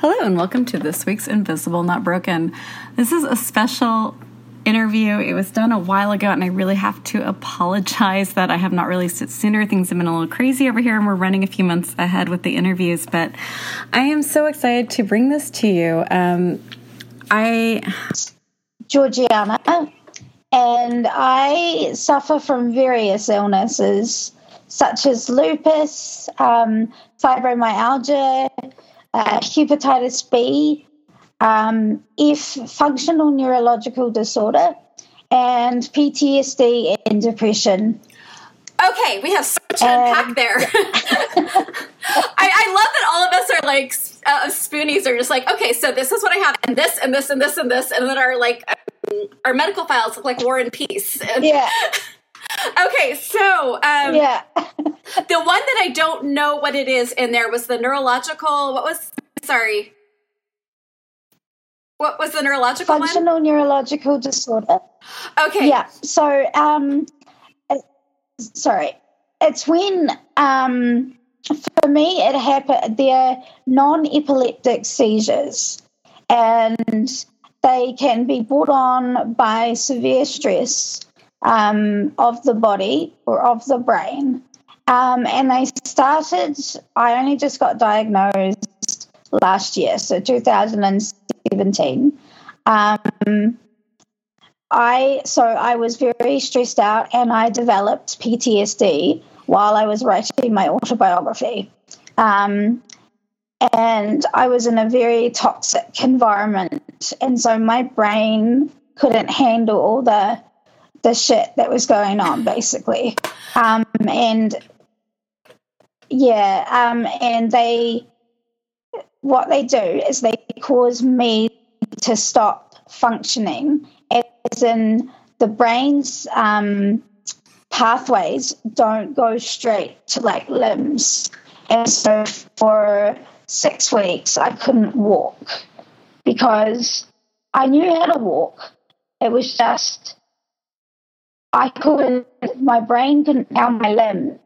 Hello, and welcome to this week's Invisible Not Broken. This is a special interview. It was done a while ago, and I really have to apologize that I have not released it sooner. Things have been a little crazy over here, and we're running a few months ahead with the interviews, but I am so excited to bring this to you. Um, I. Georgiana, and I suffer from various illnesses such as lupus, um, fibromyalgia, uh, hepatitis B, um, F, functional neurological disorder, and PTSD and depression. Okay, we have so much to unpack there. I, I, love that all of us are like uh, spoonies are just like, okay, so this is what I have, and this, and this, and this, and this, and then our like um, our medical files look like War and Peace. And, yeah. okay, so um, yeah, the one that I don't know what it is in there was the neurological. What was sorry? What was the neurological functional one? neurological disorder? Okay, yeah. So, um, sorry, it's when um, for me it happened. They're non-epileptic seizures, and they can be brought on by severe stress um, of the body or of the brain. Um, and they started, I only just got diagnosed last year, so 2017. Um, I so I was very stressed out and I developed PTSD while I was writing my autobiography. Um, and I was in a very toxic environment, and so my brain couldn't handle all the the shit that was going on, basically. Um, and yeah, um, and they, what they do is they cause me to stop functioning, as in the brain's um, pathways don't go straight to like limbs. And so for six weeks, I couldn't walk because I knew how to walk. It was just I couldn't, my brain couldn't tell my limb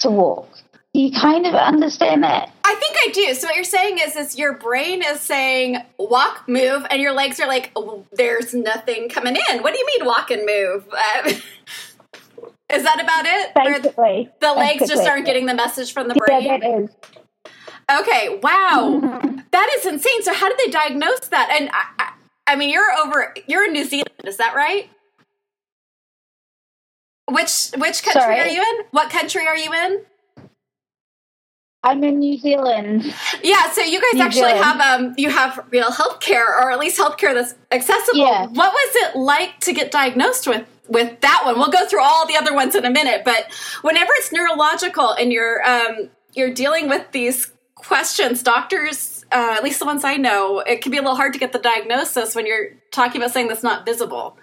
to walk. You kind of understand that. I think I do. So what you're saying is, is your brain is saying walk, move, and your legs are like, oh, there's nothing coming in. What do you mean walk and move? Uh, is that about it? Basically, the legs basically. just aren't getting the message from the brain. Yeah, that is. Okay, wow, that is insane. So how did they diagnose that? And I, I, I mean, you're over, you're in New Zealand, is that right? Which which country Sorry? are you in? What country are you in? I'm in New Zealand. Yeah, so you guys New actually Zealand. have um you have real health care or at least health care that's accessible. Yeah. What was it like to get diagnosed with with that one? We'll go through all the other ones in a minute, but whenever it's neurological and you're um you're dealing with these questions, doctors uh, at least the ones I know, it can be a little hard to get the diagnosis when you're talking about something that's not visible.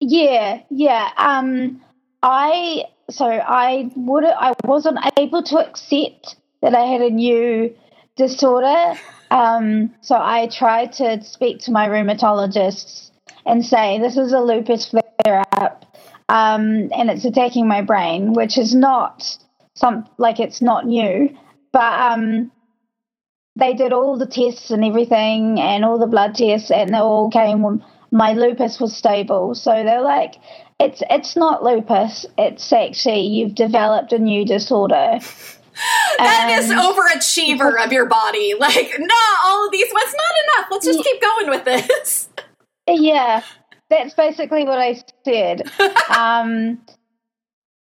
Yeah, yeah. Um, I so I would I wasn't able to accept that I had a new disorder. Um, so I tried to speak to my rheumatologists and say this is a lupus flare up, um, and it's attacking my brain, which is not some like it's not new, but um, they did all the tests and everything and all the blood tests and they all came my lupus was stable so they're like it's it's not lupus it's actually you've developed a new disorder That is overachiever of your body. Like, no, all of these, it's not enough. Let's just keep going with this. yeah that's basically what i said um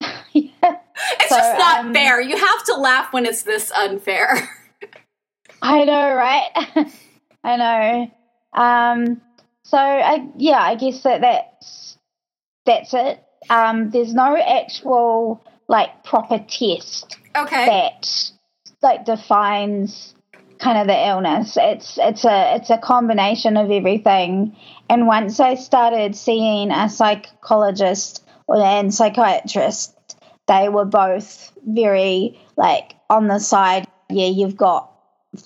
yeah. It's So, just not um, fair. You have to laugh when it's this unfair. I know, right? I know. Um, so I yeah, I guess that that's that's it. Um, there's no actual like proper test Okay. that like defines kind of the illness. It's it's a it's a combination of everything. And once I started seeing a psychologist or and psychiatrist, they were both very like on the side. Yeah, you've got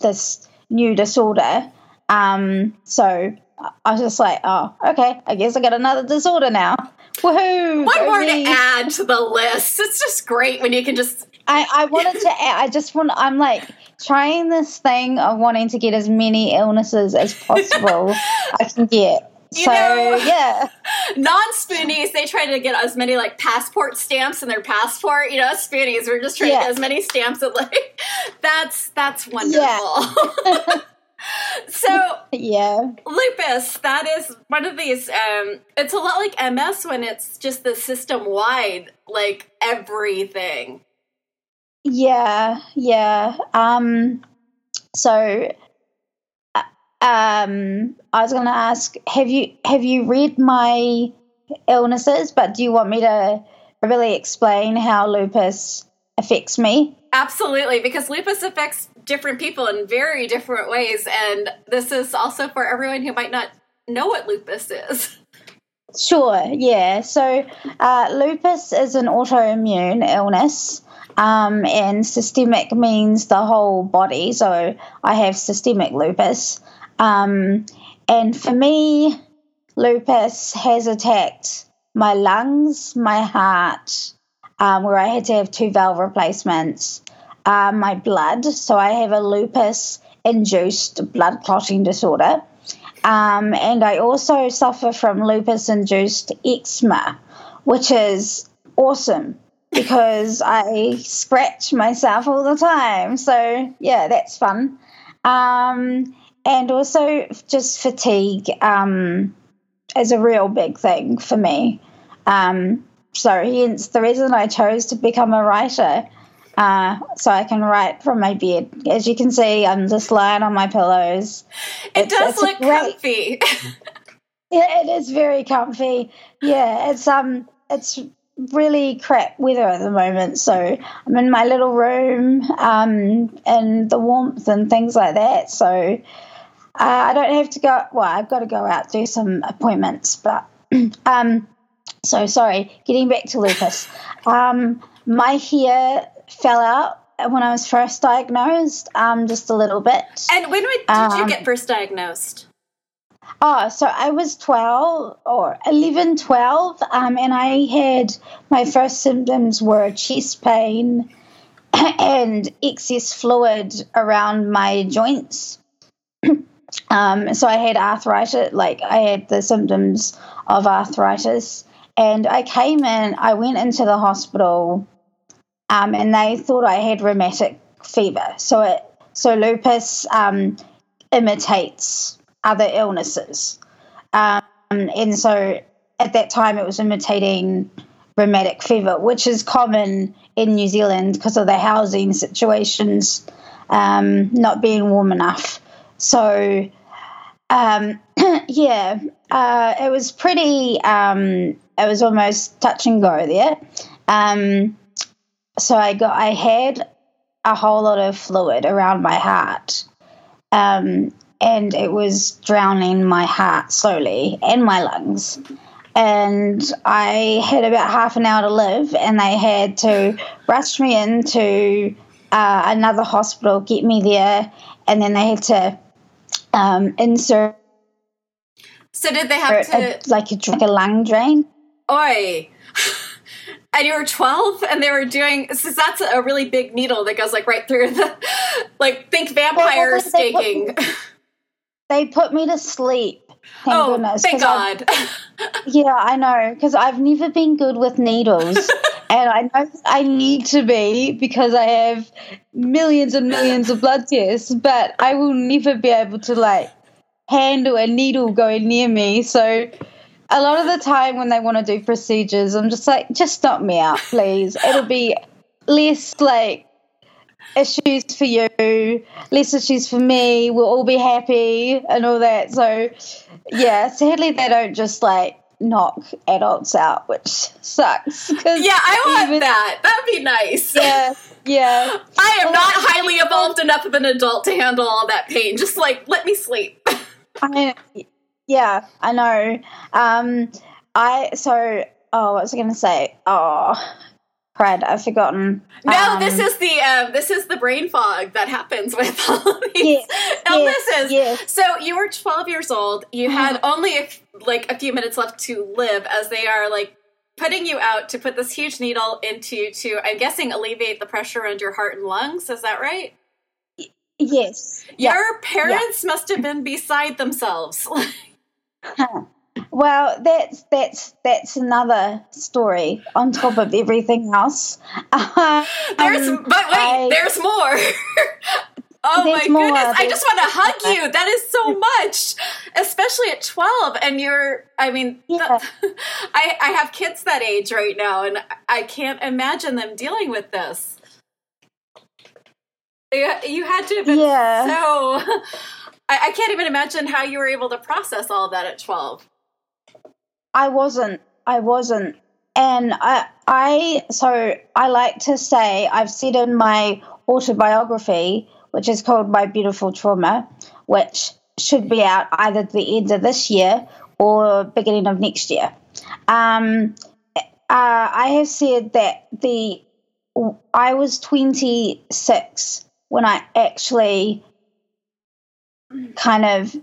this new disorder. Um, so I was just like, oh, okay, I guess I got another disorder now. Woohoo! One more me. to add to the list. It's just great when you can just I, I wanted to. I just want. I'm like trying this thing of wanting to get as many illnesses as possible I can get. You so know, yeah, non-spoonies they try to get as many like passport stamps in their passport. You know, spoonies we're just trying yeah. to get as many stamps. Of, like that's that's wonderful. Yeah. so yeah. lupus that is one of these um it's a lot like ms when it's just the system wide like everything. Yeah yeah um so uh, um i was going to ask have you have you read my illnesses but do you want me to really explain how lupus affects me? Absolutely because lupus affects different people in very different ways. And this is also for everyone who might not know what lupus is. Sure, yeah. So, uh, lupus is an autoimmune illness, um, and systemic means the whole body. So, I have systemic lupus. Um, and for me, lupus has attacked my lungs, my heart, um, where I had to have two valve replacements, uh, my blood. So I have a lupus induced blood clotting disorder. Um, and I also suffer from lupus induced eczema, which is awesome because I scratch myself all the time. So, yeah, that's fun. Um, and also, just fatigue um, is a real big thing for me. Um, so, hence the reason I chose to become a writer uh, so I can write from my bed. As you can see, I'm just lying on my pillows. It it's, does it's look great, comfy. yeah, it is very comfy. Yeah, it's um, it's really crap weather at the moment, so I'm in my little room, um, and the warmth and things like that. So uh, I don't have to go. Well, I've got to go out do some appointments, but um, so sorry. Getting back to lupus, um, my hair fell out when I was first diagnosed, um, just a little bit. And when did um, you get first diagnosed? Oh, so I was 12 or 11, 12, um, and I had my first symptoms were chest pain and excess fluid around my joints. um, so I had arthritis, like I had the symptoms of arthritis. And I came in, I went into the hospital um, and they thought I had rheumatic fever. So it so lupus um, imitates other illnesses, um, and so at that time it was imitating rheumatic fever, which is common in New Zealand because of the housing situations um, not being warm enough. So um, yeah, uh, it was pretty. Um, it was almost touch and go there. Um, so I got I had a whole lot of fluid around my heart. Um, and it was drowning my heart slowly and my lungs. And I had about half an hour to live, and they had to rush me into uh, another hospital, get me there, and then they had to um, insert. So did they have to a, like a, like a lung drain? Oi and you were 12 and they were doing so that's a really big needle that goes like right through the like think vampire well, staking they put, me, they put me to sleep thank oh goodness, thank god. Yeah i know because i've never been good with needles and i know i need to be because i have millions and millions of blood tests but i will never be able to like handle a needle going near me so a lot of the time when they want to do procedures, I'm just like, just stop me out, please. It'll be less like issues for you, less issues for me. We'll all be happy and all that. So, yeah, sadly, they don't just like knock adults out, which sucks. Yeah, I want even, that. That'd be nice. Yeah, yeah. I am not highly evolved enough of an adult to handle all that pain. Just like let me sleep. I, yeah, I know. Um, I so oh, what was I going to say? Oh, crud, I've forgotten. No, um, this is the uh, this is the brain fog that happens with all these yes, illnesses. Yes. So you were 12 years old. You had only a, like a few minutes left to live, as they are like putting you out to put this huge needle into you to, I'm guessing, alleviate the pressure around your heart and lungs. Is that right? Yes. Your parents must have been beside themselves. Well, that's that's that's another story on top of everything else. Um, there's, but wait, I, there's more. oh my more, goodness! I just want to hug you. That is so much, especially at twelve. And you're, I mean, yeah. the, I I have kids that age right now, and I can't imagine them dealing with this. You, you had to have been yeah. so. I, I can't even imagine how you were able to process all of that at twelve. I wasn't. I wasn't. And I, I, so I like to say, I've said in my autobiography, which is called My Beautiful Trauma, which should be out either the end of this year or beginning of next year. Um, uh, I have said that the I was 26 when I actually kind of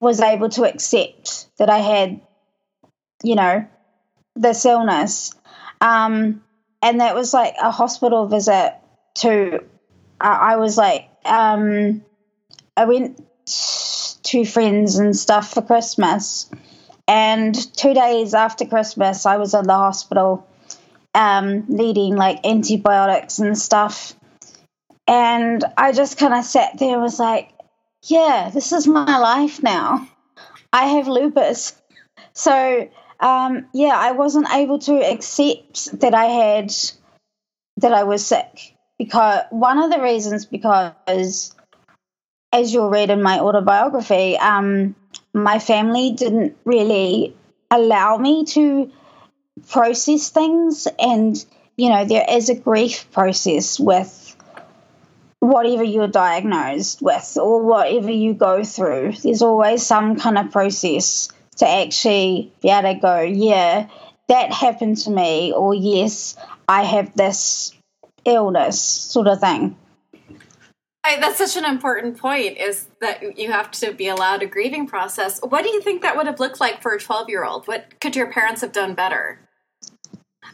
was able to accept that I had you know, this illness. Um, and that was like a hospital visit to, I was like, um, I went to friends and stuff for Christmas. And two days after Christmas, I was in the hospital um, needing like antibiotics and stuff. And I just kind of sat there and was like, yeah, this is my life now. I have lupus. So um, yeah, I wasn't able to accept that I had that I was sick because one of the reasons because as you'll read in my autobiography, um, my family didn't really allow me to process things, and you know there is a grief process with whatever you're diagnosed with or whatever you go through. There's always some kind of process to actually be able to go, yeah, that happened to me, or yes, I have this illness, sort of thing. I, that's such an important point is that you have to be allowed a grieving process. What do you think that would have looked like for a 12 year old? What could your parents have done better?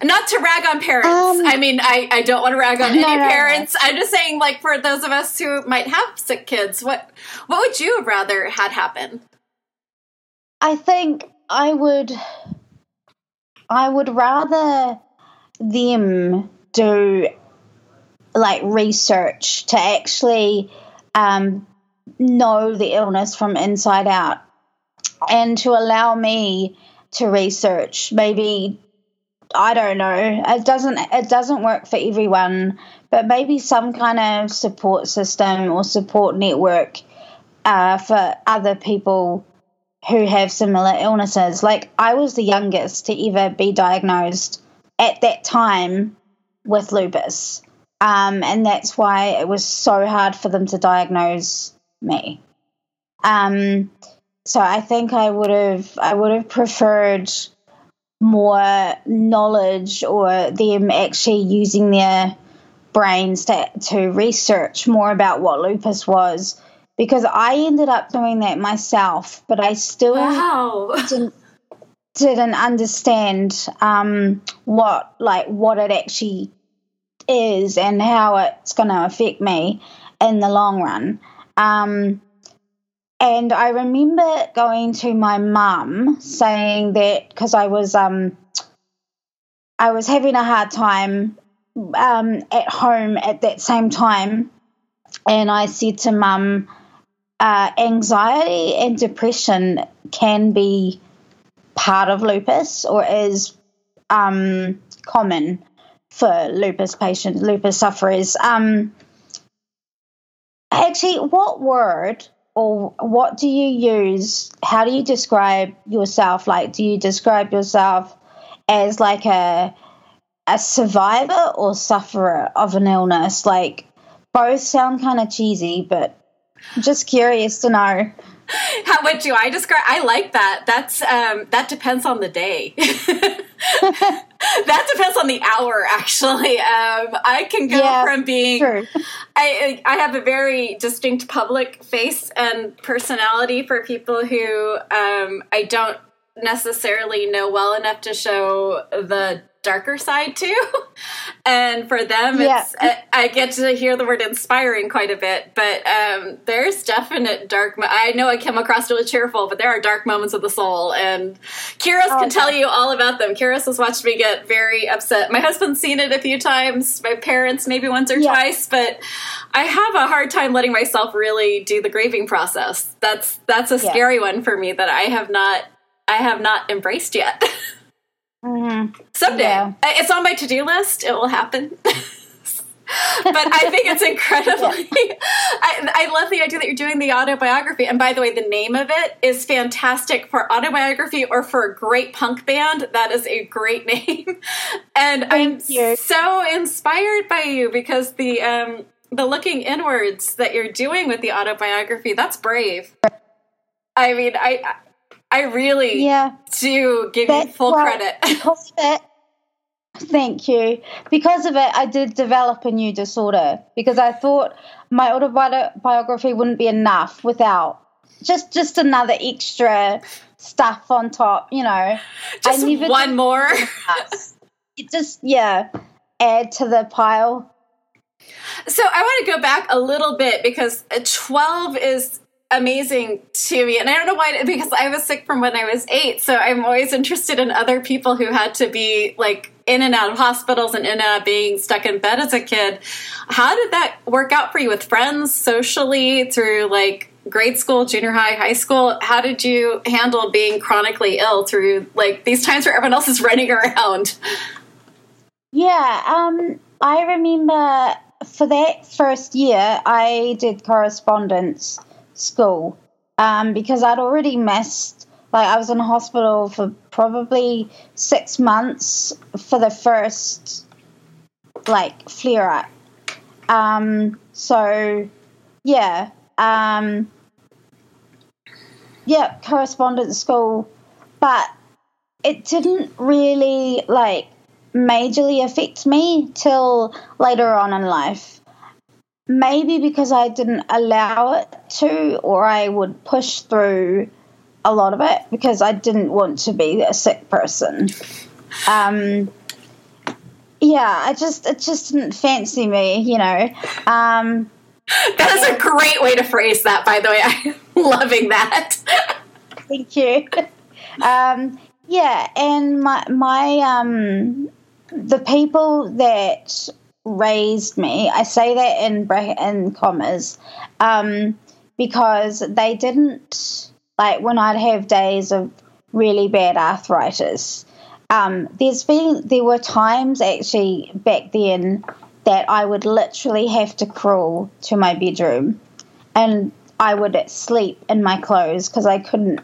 Not to rag on parents. Um, I mean, I, I don't want to rag on no, any parents. No, no. I'm just saying, like, for those of us who might have sick kids, what what would you have rather had happen? I think I would I would rather them do like research to actually um, know the illness from inside out and to allow me to research maybe I don't know it doesn't it doesn't work for everyone but maybe some kind of support system or support network uh, for other people who have similar illnesses. Like I was the youngest to ever be diagnosed at that time with lupus. Um, and that's why it was so hard for them to diagnose me. Um, so I think I would have I would have preferred more knowledge or them actually using their brains to, to research more about what lupus was because I ended up doing that myself, but I still wow. didn't, didn't understand um, what like what it actually is and how it's going to affect me in the long run. Um, and I remember going to my mum saying that because I was um, I was having a hard time um, at home at that same time, and I said to mum uh, anxiety and depression can be part of lupus or is um, common for lupus patients, lupus sufferers. Um, actually, what word or what do you use? How do you describe yourself? Like, do you describe yourself as like a a survivor or sufferer of an illness? Like, both sound kind of cheesy, but just curious to know. How what do I describe? I like that. That's um, that depends on the day. that depends on the hour. Actually, um, I can go yeah, from being true. I I have a very distinct public face and personality for people who um, I don't necessarily know well enough to show the darker side too. and for them, yeah. it's I, I, get to hear the word inspiring quite a bit. But um, there's definite dark. Mo- I know I come across really cheerful, but there are dark moments of the soul, and Kiros oh, can tell you all about them. Kiros has watched me get very upset. My husband's seen it a few times. My parents maybe once or yeah. twice, but I have a hard time letting myself really do the grieving process. That's that's a yeah. scary one for me that I have not I have not embraced yet. Mm-hmm. Someday. Yeah. It's on my to do list. It will happen. but I think it's incredibly. I, I, love the idea that you're doing the autobiography. And by the way, the name of it is fantastic for autobiography or for a great punk band. That is a great name. and Thank I'm you. so inspired by you because the um, the looking inwards that you're doing with the autobiography that's brave. I mean, I I really yeah. do give that, you full well, credit. because of it, thank you. Because of it, I did develop a new disorder because I thought my autobiography wouldn't be enough without just just another extra stuff on top. You know, just one more. it just yeah, add to the pile. So I want to go back a little bit because 12 is amazing to me. And I don't know why, because I was sick from when I was eight. So I'm always interested in other people who had to be like in and out of hospitals and in and out being stuck in bed as a kid. How did that work out for you with friends, socially, through like grade school, junior high, high school? How did you handle being chronically ill through like these times where everyone else is running around? Yeah, um, I remember for that first year, I did correspondence school um, because I'd already missed. Like I was in hospital for probably six months for the first like flare up. Um, so yeah, um, yeah, correspondence school, but it didn't really like majorly affect me till later on in life maybe because I didn't allow it to, or I would push through a lot of it because I didn't want to be a sick person. Um, yeah, I just it just didn't fancy me, you know. Um, that is a great way to phrase that, by the way. I'm loving that. Thank you. Um, yeah, and my my um, the people that raised me. I say that in in commas um, because they didn't like when I'd have days of really bad arthritis. Um, there's been there were times actually back then that I would literally have to crawl to my bedroom, and I would sleep in my clothes because I couldn't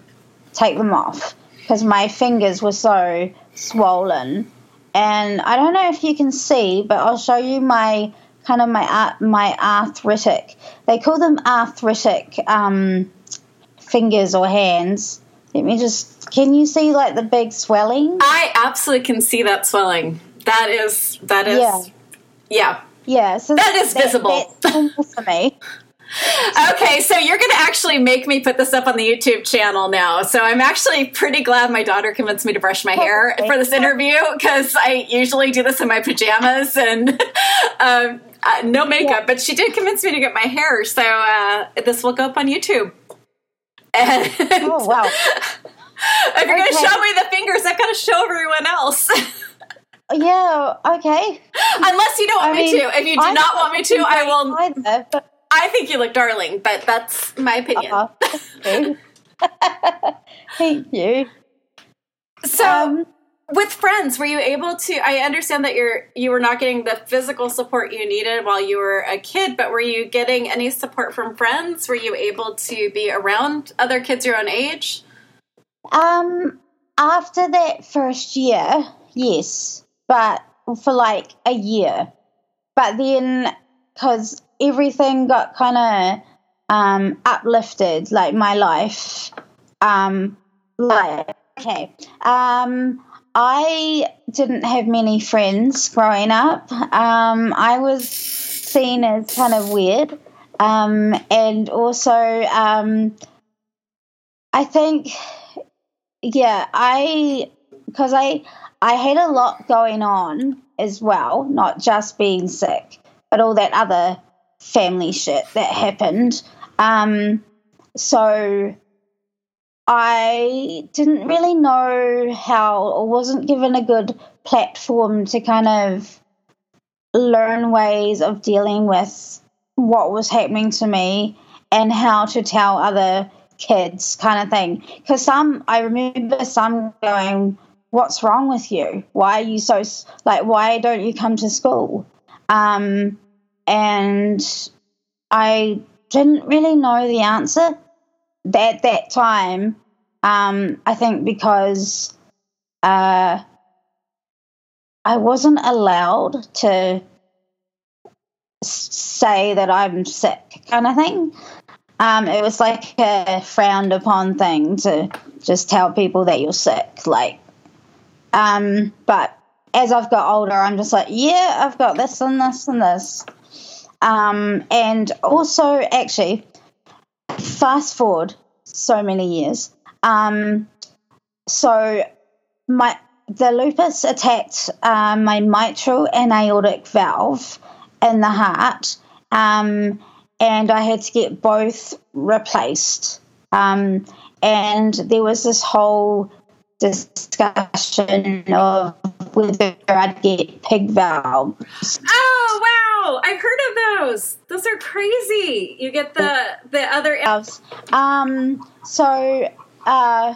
take them off because my fingers were so swollen and I don't know if you can see, but I'll show you my kind of my my arthritic. They call them arthritic um, fingers or hands. Let me just. Can you see like the big swelling? I absolutely can see that swelling. That is that is yeah. Yeah. Yeah, so that is visible. That's for me. okay, so you're going to actually make me put this up on the YouTube channel now. So I'm actually pretty glad my daughter convinced me to brush my hair for this interview because I usually do this in my pajamas and um, uh, no makeup. But she did convince me to get my hair, so uh, this will go up on YouTube. And oh wow! if you're going to show me the fingers, I got to show everyone else. yeah. Okay. Unless you don't want I me mean, to. If you do I not want me to, I will. Either, but- I think you look darling, but that's my opinion. Uh-huh. Thank you. So, um, with friends, were you able to? I understand that you're you were not getting the physical support you needed while you were a kid, but were you getting any support from friends? Were you able to be around other kids your own age? Um, after that first year, yes, but for like a year. But then, because everything got kind of um, uplifted, like my life. Um, like, okay. Um, I didn't have many friends growing up. Um, I was seen as kind of weird. Um, and also, um, I think, yeah, I because I I had a lot going on as well, not just being sick, but all that other family shit that happened. Um, so I didn't really know how, or wasn't given a good platform to kind of learn ways of dealing with what was happening to me and how to tell other kids, kind of thing. Because some, I remember some going, What's wrong with you? Why are you so, like, why don't you come to school? Um, and I didn't really know the answer at that time. Um, I think because uh, I wasn't allowed to say that I'm sick, kind of thing. Um, it was like a frowned upon thing to just tell people that you're sick. Like, um, but as I've got older, I'm just like, yeah, I've got this and this and this. Um, and also, actually, fast forward so many years. Um, so my the lupus attacked uh, my mitral and aortic valve in the heart, um, and I had to get both replaced. Um, and there was this whole discussion of whether I'd get pig valves. Oh wow! I've heard of those. Those are crazy. You get the the other valves. Um, so uh,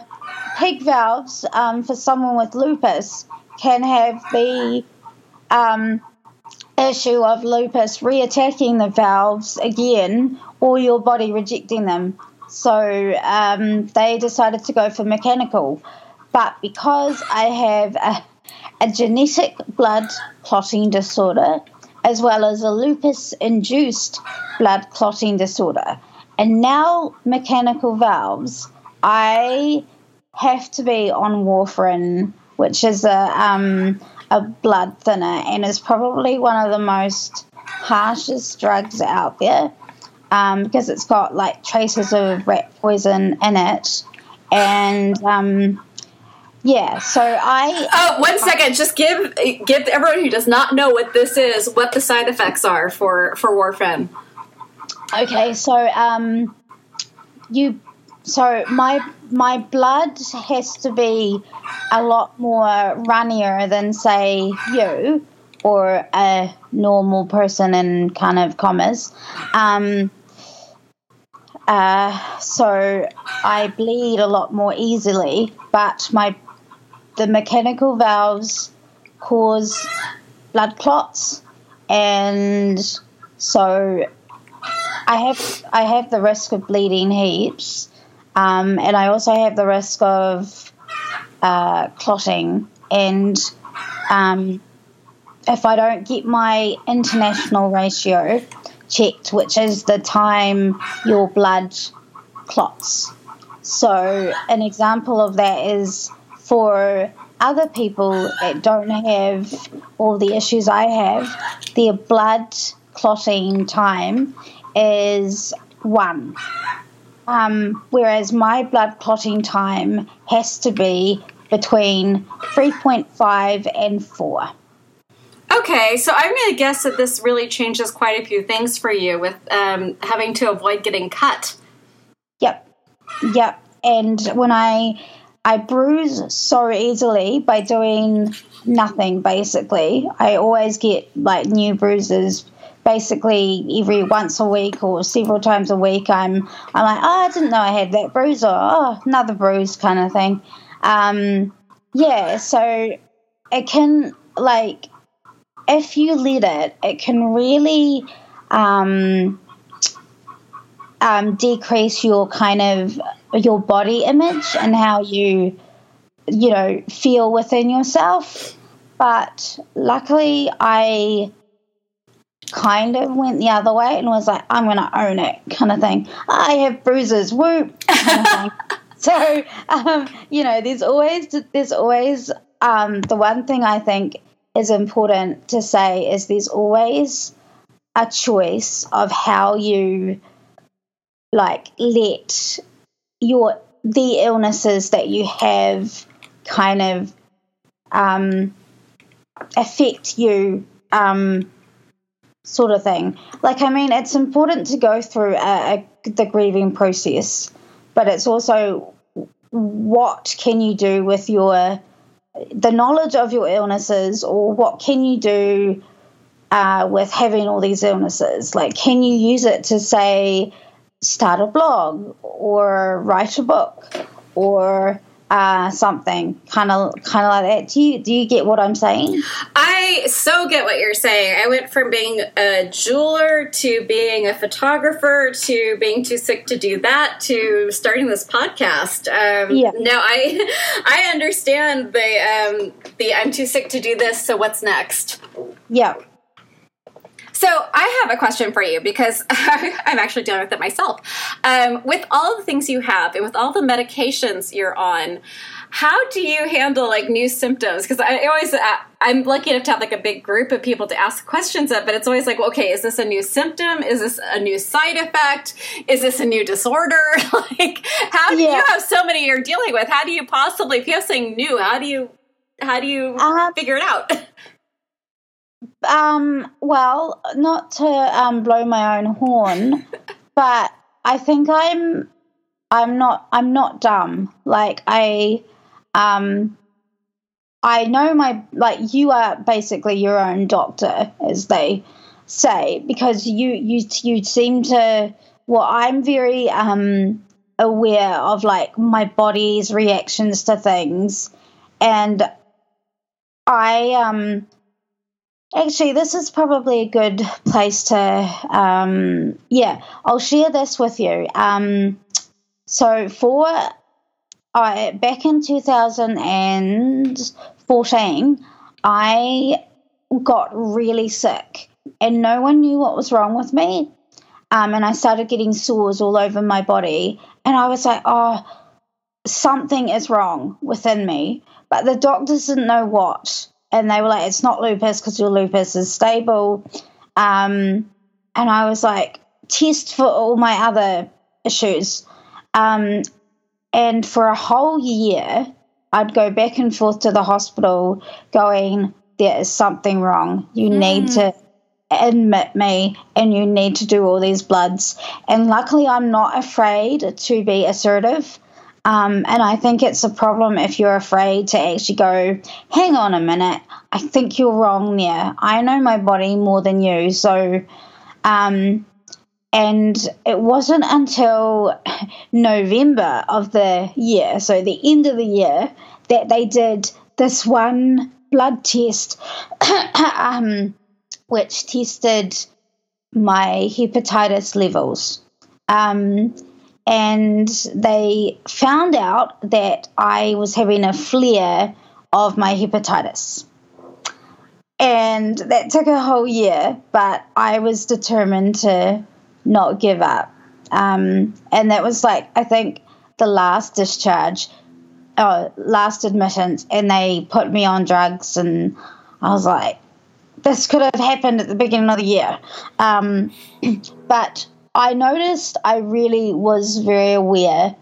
pig valves um, for someone with lupus can have the um, issue of lupus reattacking the valves again, or your body rejecting them. So um, they decided to go for mechanical. But because I have a, a genetic blood clotting disorder, as well as a lupus induced blood clotting disorder, and now mechanical valves, I have to be on warfarin, which is a um, a blood thinner, and is probably one of the most harshest drugs out there um, because it's got like traces of rat poison in it, and um, yeah, so I. Oh, one second. Just give give everyone who does not know what this is what the side effects are for for warfarin. Okay, so um, you, so my my blood has to be a lot more runnier than say you or a normal person in kind of commas. Um, uh, so I bleed a lot more easily, but my the mechanical valves cause blood clots, and so I have I have the risk of bleeding heaps, um, and I also have the risk of uh, clotting. And um, if I don't get my international ratio checked, which is the time your blood clots. So, an example of that is for other people that don't have all the issues I have, their blood clotting time is one. Um, whereas my blood clotting time has to be between 3.5 and 4. Okay, so I'm going to guess that this really changes quite a few things for you with um, having to avoid getting cut. Yep, yep. And when I I bruise so easily by doing nothing basically. I always get like new bruises basically every once a week or several times a week I'm I'm like, oh I didn't know I had that bruise or oh another bruise kind of thing. Um yeah, so it can like if you let it, it can really um um, decrease your kind of your body image and how you you know feel within yourself. But luckily i kind of went the other way and was like i'm gonna own it kind of thing. I have bruises whoop kind of so um, you know there's always there's always um, the one thing i think is important to say is there's always a choice of how you like let your the illnesses that you have kind of um, affect you, um, sort of thing. Like, I mean, it's important to go through a, a, the grieving process, but it's also what can you do with your the knowledge of your illnesses, or what can you do uh, with having all these illnesses? Like, can you use it to say, start a blog or write a book or uh, something kind of kind of like that. Do you do you get what I'm saying? I so get what you're saying. I went from being a jeweler to being a photographer to being too sick to do that to starting this podcast. Um, yeah. No, I I understand the um, the I'm too sick to do this. So what's next? Yeah. So I have a question for you because I'm actually dealing with it myself. Um, with all the things you have and with all the medications you're on, how do you handle like new symptoms? Because I always, uh, I'm lucky enough to have like a big group of people to ask questions of, but it's always like, okay, is this a new symptom? Is this a new side effect? Is this a new disorder? like, how do yeah. you have so many you're dealing with? How do you possibly, if you have something new, how do you, how do you uh, figure it out? Um, well, not to um, blow my own horn, but I think I'm I'm not I'm not dumb. Like I um I know my like you are basically your own doctor, as they say, because you you you seem to well, I'm very um aware of like my body's reactions to things and I um Actually, this is probably a good place to, um, yeah, I'll share this with you. Um, so, for I back in 2014, I got really sick, and no one knew what was wrong with me. Um, and I started getting sores all over my body, and I was like, oh, something is wrong within me, but the doctors didn't know what and they were like, "It's not lupus because your lupus is stable." Um, and I was like, "Test for all my other issues." Um, and for a whole year, I'd go back and forth to the hospital, going, "There is something wrong. You mm. need to." admit me and you need to do all these bloods and luckily i'm not afraid to be assertive um, and I think it's a problem if you're afraid to actually go, hang on a minute, I think you're wrong there. I know my body more than you. So, um, and it wasn't until November of the year, so the end of the year, that they did this one blood test, um, which tested my hepatitis levels. Um, and they found out that I was having a flare of my hepatitis. And that took a whole year, but I was determined to not give up. Um, and that was like, I think, the last discharge, uh, last admittance, and they put me on drugs. And I was like, this could have happened at the beginning of the year. Um, but I noticed I really was very aware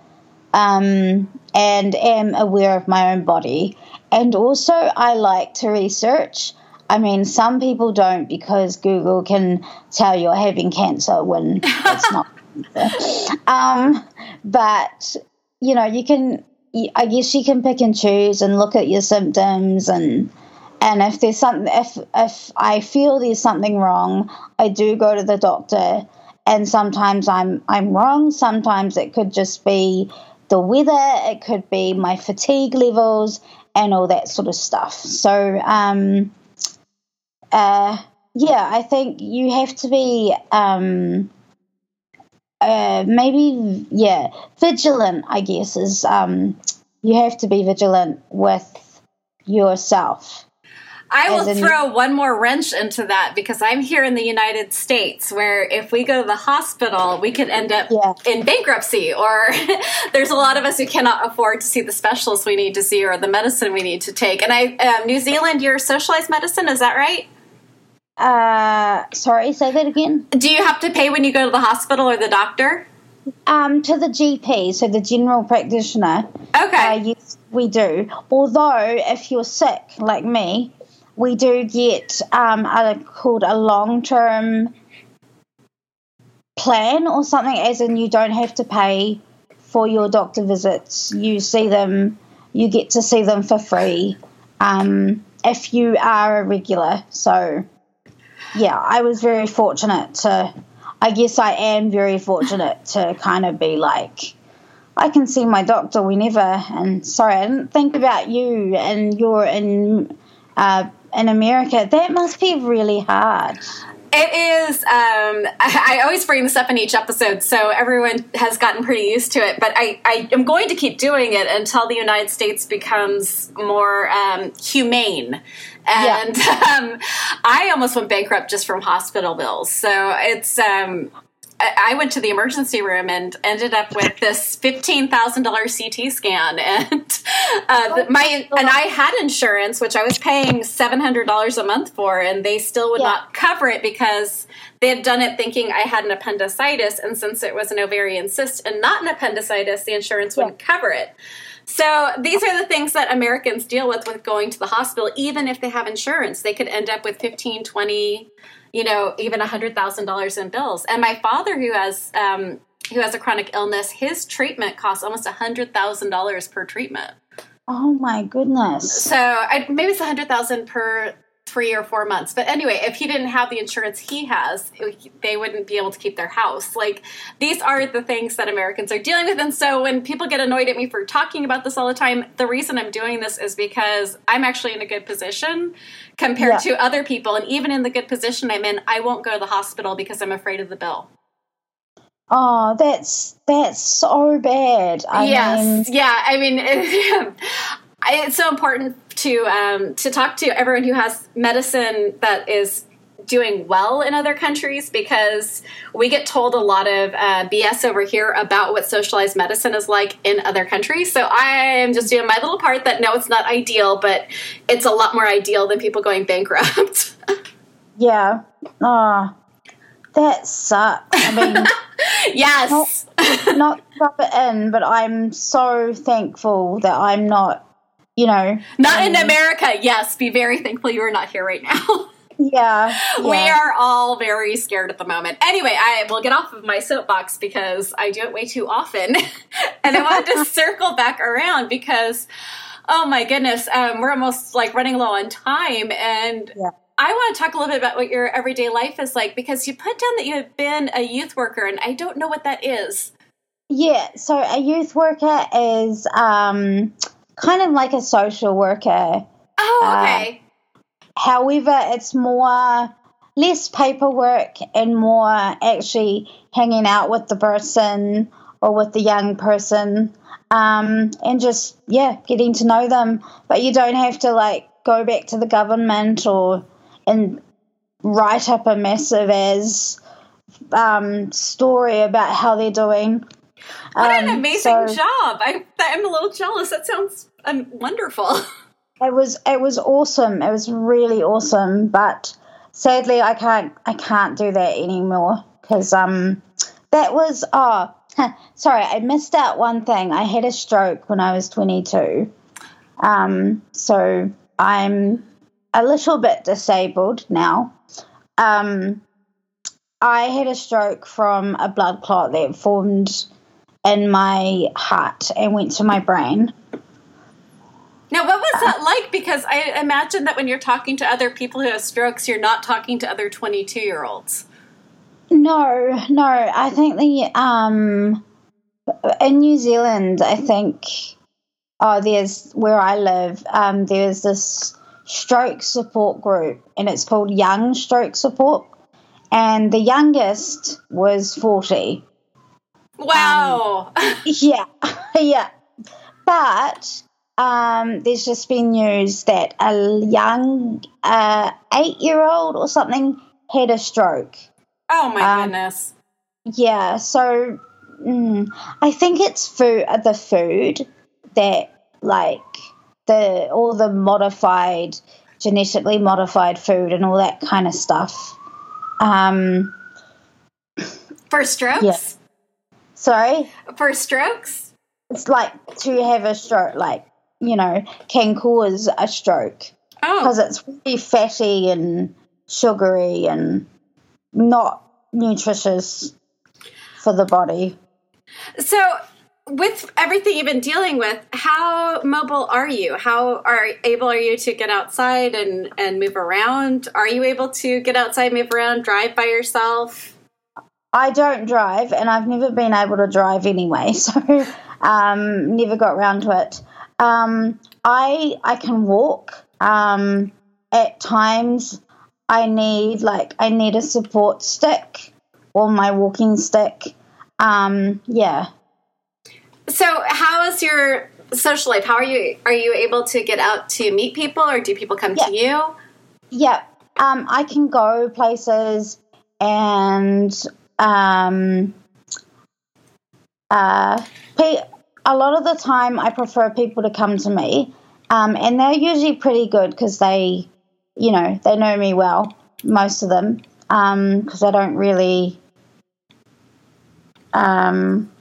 um, and am aware of my own body. And also, I like to research. I mean, some people don't because Google can tell you're having cancer when it's not. um, but you know, you can. I guess you can pick and choose and look at your symptoms and and if there's something if if I feel there's something wrong, I do go to the doctor and sometimes I'm I'm wrong. Sometimes it could just be the weather. It could be my fatigue levels and all that sort of stuff. So um, uh, yeah, I think you have to be um, uh, maybe yeah vigilant. I guess is um, you have to be vigilant with yourself I will throw one more wrench into that because I'm here in the United States where if we go to the hospital, we could end up yeah. in bankruptcy, or there's a lot of us who cannot afford to see the specialists we need to see or the medicine we need to take. And I, um, New Zealand, you're socialized medicine, is that right? Uh, sorry, say that again. Do you have to pay when you go to the hospital or the doctor? Um, to the GP, so the general practitioner. Okay. Uh, yes, we do. Although, if you're sick, like me, we do get um, a, called a long term plan or something, as in you don't have to pay for your doctor visits. You see them, you get to see them for free um, if you are a regular. So, yeah, I was very fortunate to, I guess I am very fortunate to kind of be like, I can see my doctor whenever. And sorry, I didn't think about you and you're in uh, in America. That must be really hard. It is. Um, I, I, always bring this up in each episode, so everyone has gotten pretty used to it. But I, I am going to keep doing it until the United States becomes more um, humane. And yeah. um, I almost went bankrupt just from hospital bills. So it's um, I went to the emergency room and ended up with this fifteen thousand dollar CT scan, and uh, my and I had insurance, which I was paying seven hundred dollars a month for, and they still would yeah. not cover it because they had done it thinking I had an appendicitis, and since it was an ovarian cyst and not an appendicitis, the insurance wouldn't yeah. cover it. So these are the things that Americans deal with with going to the hospital, even if they have insurance. They could end up with 15, 20 you know, even a hundred thousand dollars in bills. And my father, who has um, who has a chronic illness, his treatment costs almost a hundred thousand dollars per treatment. Oh my goodness! So I, maybe it's a hundred thousand per three or four months. But anyway, if he didn't have the insurance he has, they wouldn't be able to keep their house. Like these are the things that Americans are dealing with. And so when people get annoyed at me for talking about this all the time, the reason I'm doing this is because I'm actually in a good position compared yeah. to other people. And even in the good position I'm in, I won't go to the hospital because I'm afraid of the bill. Oh, that's that's so bad. I yes, mean, yeah. I mean, it, it's so important to um, to talk to everyone who has medicine that is doing well in other countries because we get told a lot of uh, BS over here about what socialized medicine is like in other countries. So I am just doing my little part that no, it's not ideal, but it's a lot more ideal than people going bankrupt. yeah. Oh, that sucks. I mean, yes. Not, not rub it in, but I'm so thankful that I'm not you know. Not um, in America, yes. Be very thankful you are not here right now. Yeah, yeah, We are all very scared at the moment. Anyway, I will get off of my soapbox because I do it way too often. and I wanted to circle back around because, oh my goodness, um, we're almost like running low on time. And yeah. I want to talk a little bit about what your everyday life is like because you put down that you have been a youth worker, and I don't know what that is. Yeah, so a youth worker is um, kind of like a social worker. Oh, uh, okay. Uh, however, it's more less paperwork and more actually hanging out with the person or with the young person um, and just yeah getting to know them but you don't have to like go back to the government or and write up a massive as um, story about how they're doing what um, an amazing so, job! I, I'm a little jealous. That sounds um, wonderful. It was it was awesome. It was really awesome, but sadly, I can't I can't do that anymore because um that was oh sorry I missed out one thing. I had a stroke when I was 22, um so I'm a little bit disabled now. Um, I had a stroke from a blood clot that formed in my heart and went to my brain. Now, what was that like? Because I imagine that when you're talking to other people who have strokes, you're not talking to other 22 year olds. No, no. I think the um in New Zealand, I think oh, there's where I live. Um, there's this stroke support group, and it's called Young Stroke Support, and the youngest was forty. Wow. Um, yeah, yeah. But um, there's just been news that a young uh, eight year old or something had a stroke. Oh my um, goodness. Yeah, so mm, I think it's food, uh, the food that, like, the all the modified, genetically modified food and all that kind of stuff. Um, For strokes? Yeah Sorry? For strokes? It's like to have a stroke, like, you know, can cause a stroke. Oh. Because it's really fatty and sugary and not nutritious for the body. So, with everything you've been dealing with, how mobile are you? How are able are you to get outside and and move around? Are you able to get outside, move around, drive by yourself? I don't drive, and I've never been able to drive anyway, so um, never got around to it. Um, I I can walk. Um, at times, I need like I need a support stick or my walking stick. Um, yeah. So, how is your social life? How are you? Are you able to get out to meet people, or do people come yeah. to you? Yeah, um, I can go places, and um, uh, a lot of the time I prefer people to come to me, um, and they're usually pretty good because they, you know, they know me well, most of them, because um, I don't really. Um,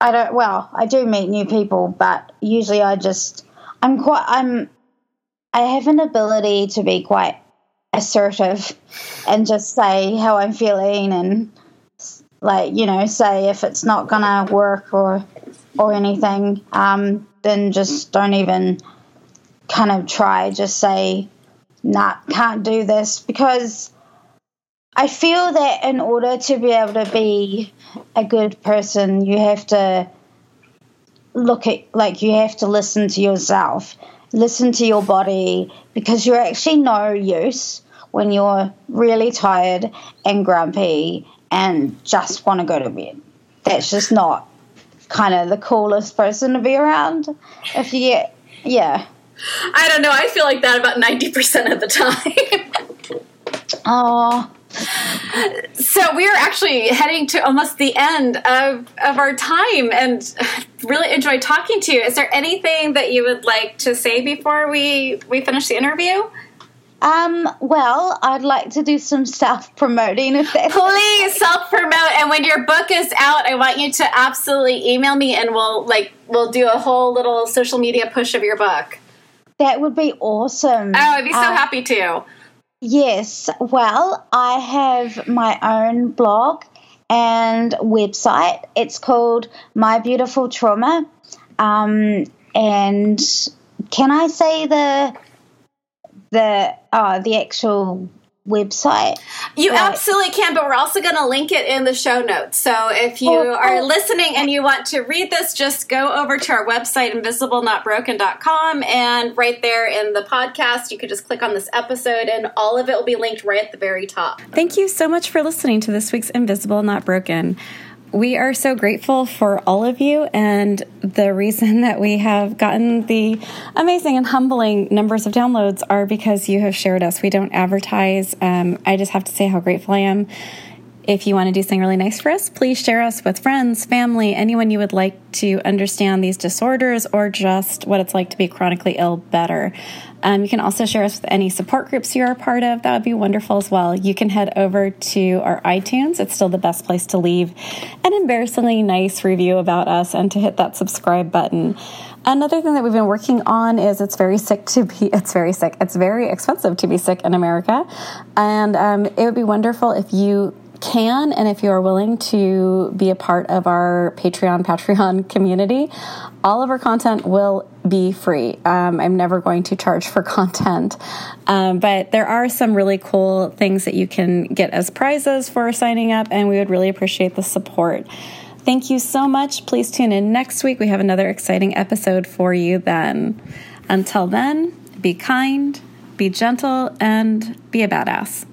I don't. Well, I do meet new people, but usually I just I'm quite I'm I have an ability to be quite assertive and just say how I'm feeling and like you know say if it's not gonna work or or anything, um, then just don't even kind of try. Just say, nah, can't do this because I feel that in order to be able to be a good person, you have to look at, like, you have to listen to yourself, listen to your body, because you're actually no use when you're really tired and grumpy and just want to go to bed. That's just not kind of the coolest person to be around. If you get, yeah. I don't know. I feel like that about 90% of the time. oh, so we're actually heading to almost the end of, of our time and really enjoyed talking to you. Is there anything that you would like to say before we, we finish the interview? Um, well, I'd like to do some self promoting if that's Please self promote and when your book is out, I want you to absolutely email me and we'll like we'll do a whole little social media push of your book. That would be awesome. Oh, I'd be so uh, happy to. Yes, well, I have my own blog and website. It's called My Beautiful Trauma. Um, and can I say the the uh, the actual website. You absolutely can, but we're also going to link it in the show notes. So if you oh, are oh. listening and you want to read this, just go over to our website, invisiblenotbroken.com, and right there in the podcast, you could just click on this episode, and all of it will be linked right at the very top. Thank you so much for listening to this week's Invisible Not Broken we are so grateful for all of you and the reason that we have gotten the amazing and humbling numbers of downloads are because you have shared us. We don't advertise. Um, i just have to say how grateful i am if you want to do something really nice for us please share us with friends family anyone you would like to understand these disorders or just what it's like to be chronically ill better um, you can also share us with any support groups you're a part of. That would be wonderful as well. You can head over to our iTunes. It's still the best place to leave an embarrassingly nice review about us and to hit that subscribe button. Another thing that we've been working on is it's very sick to be, it's very sick. It's very expensive to be sick in America. And um, it would be wonderful if you can and if you are willing to be a part of our Patreon Patreon community, all of our content will be free. Um, I'm never going to charge for content, um, but there are some really cool things that you can get as prizes for signing up, and we would really appreciate the support. Thank you so much. Please tune in next week. We have another exciting episode for you then. Until then, be kind, be gentle, and be a badass.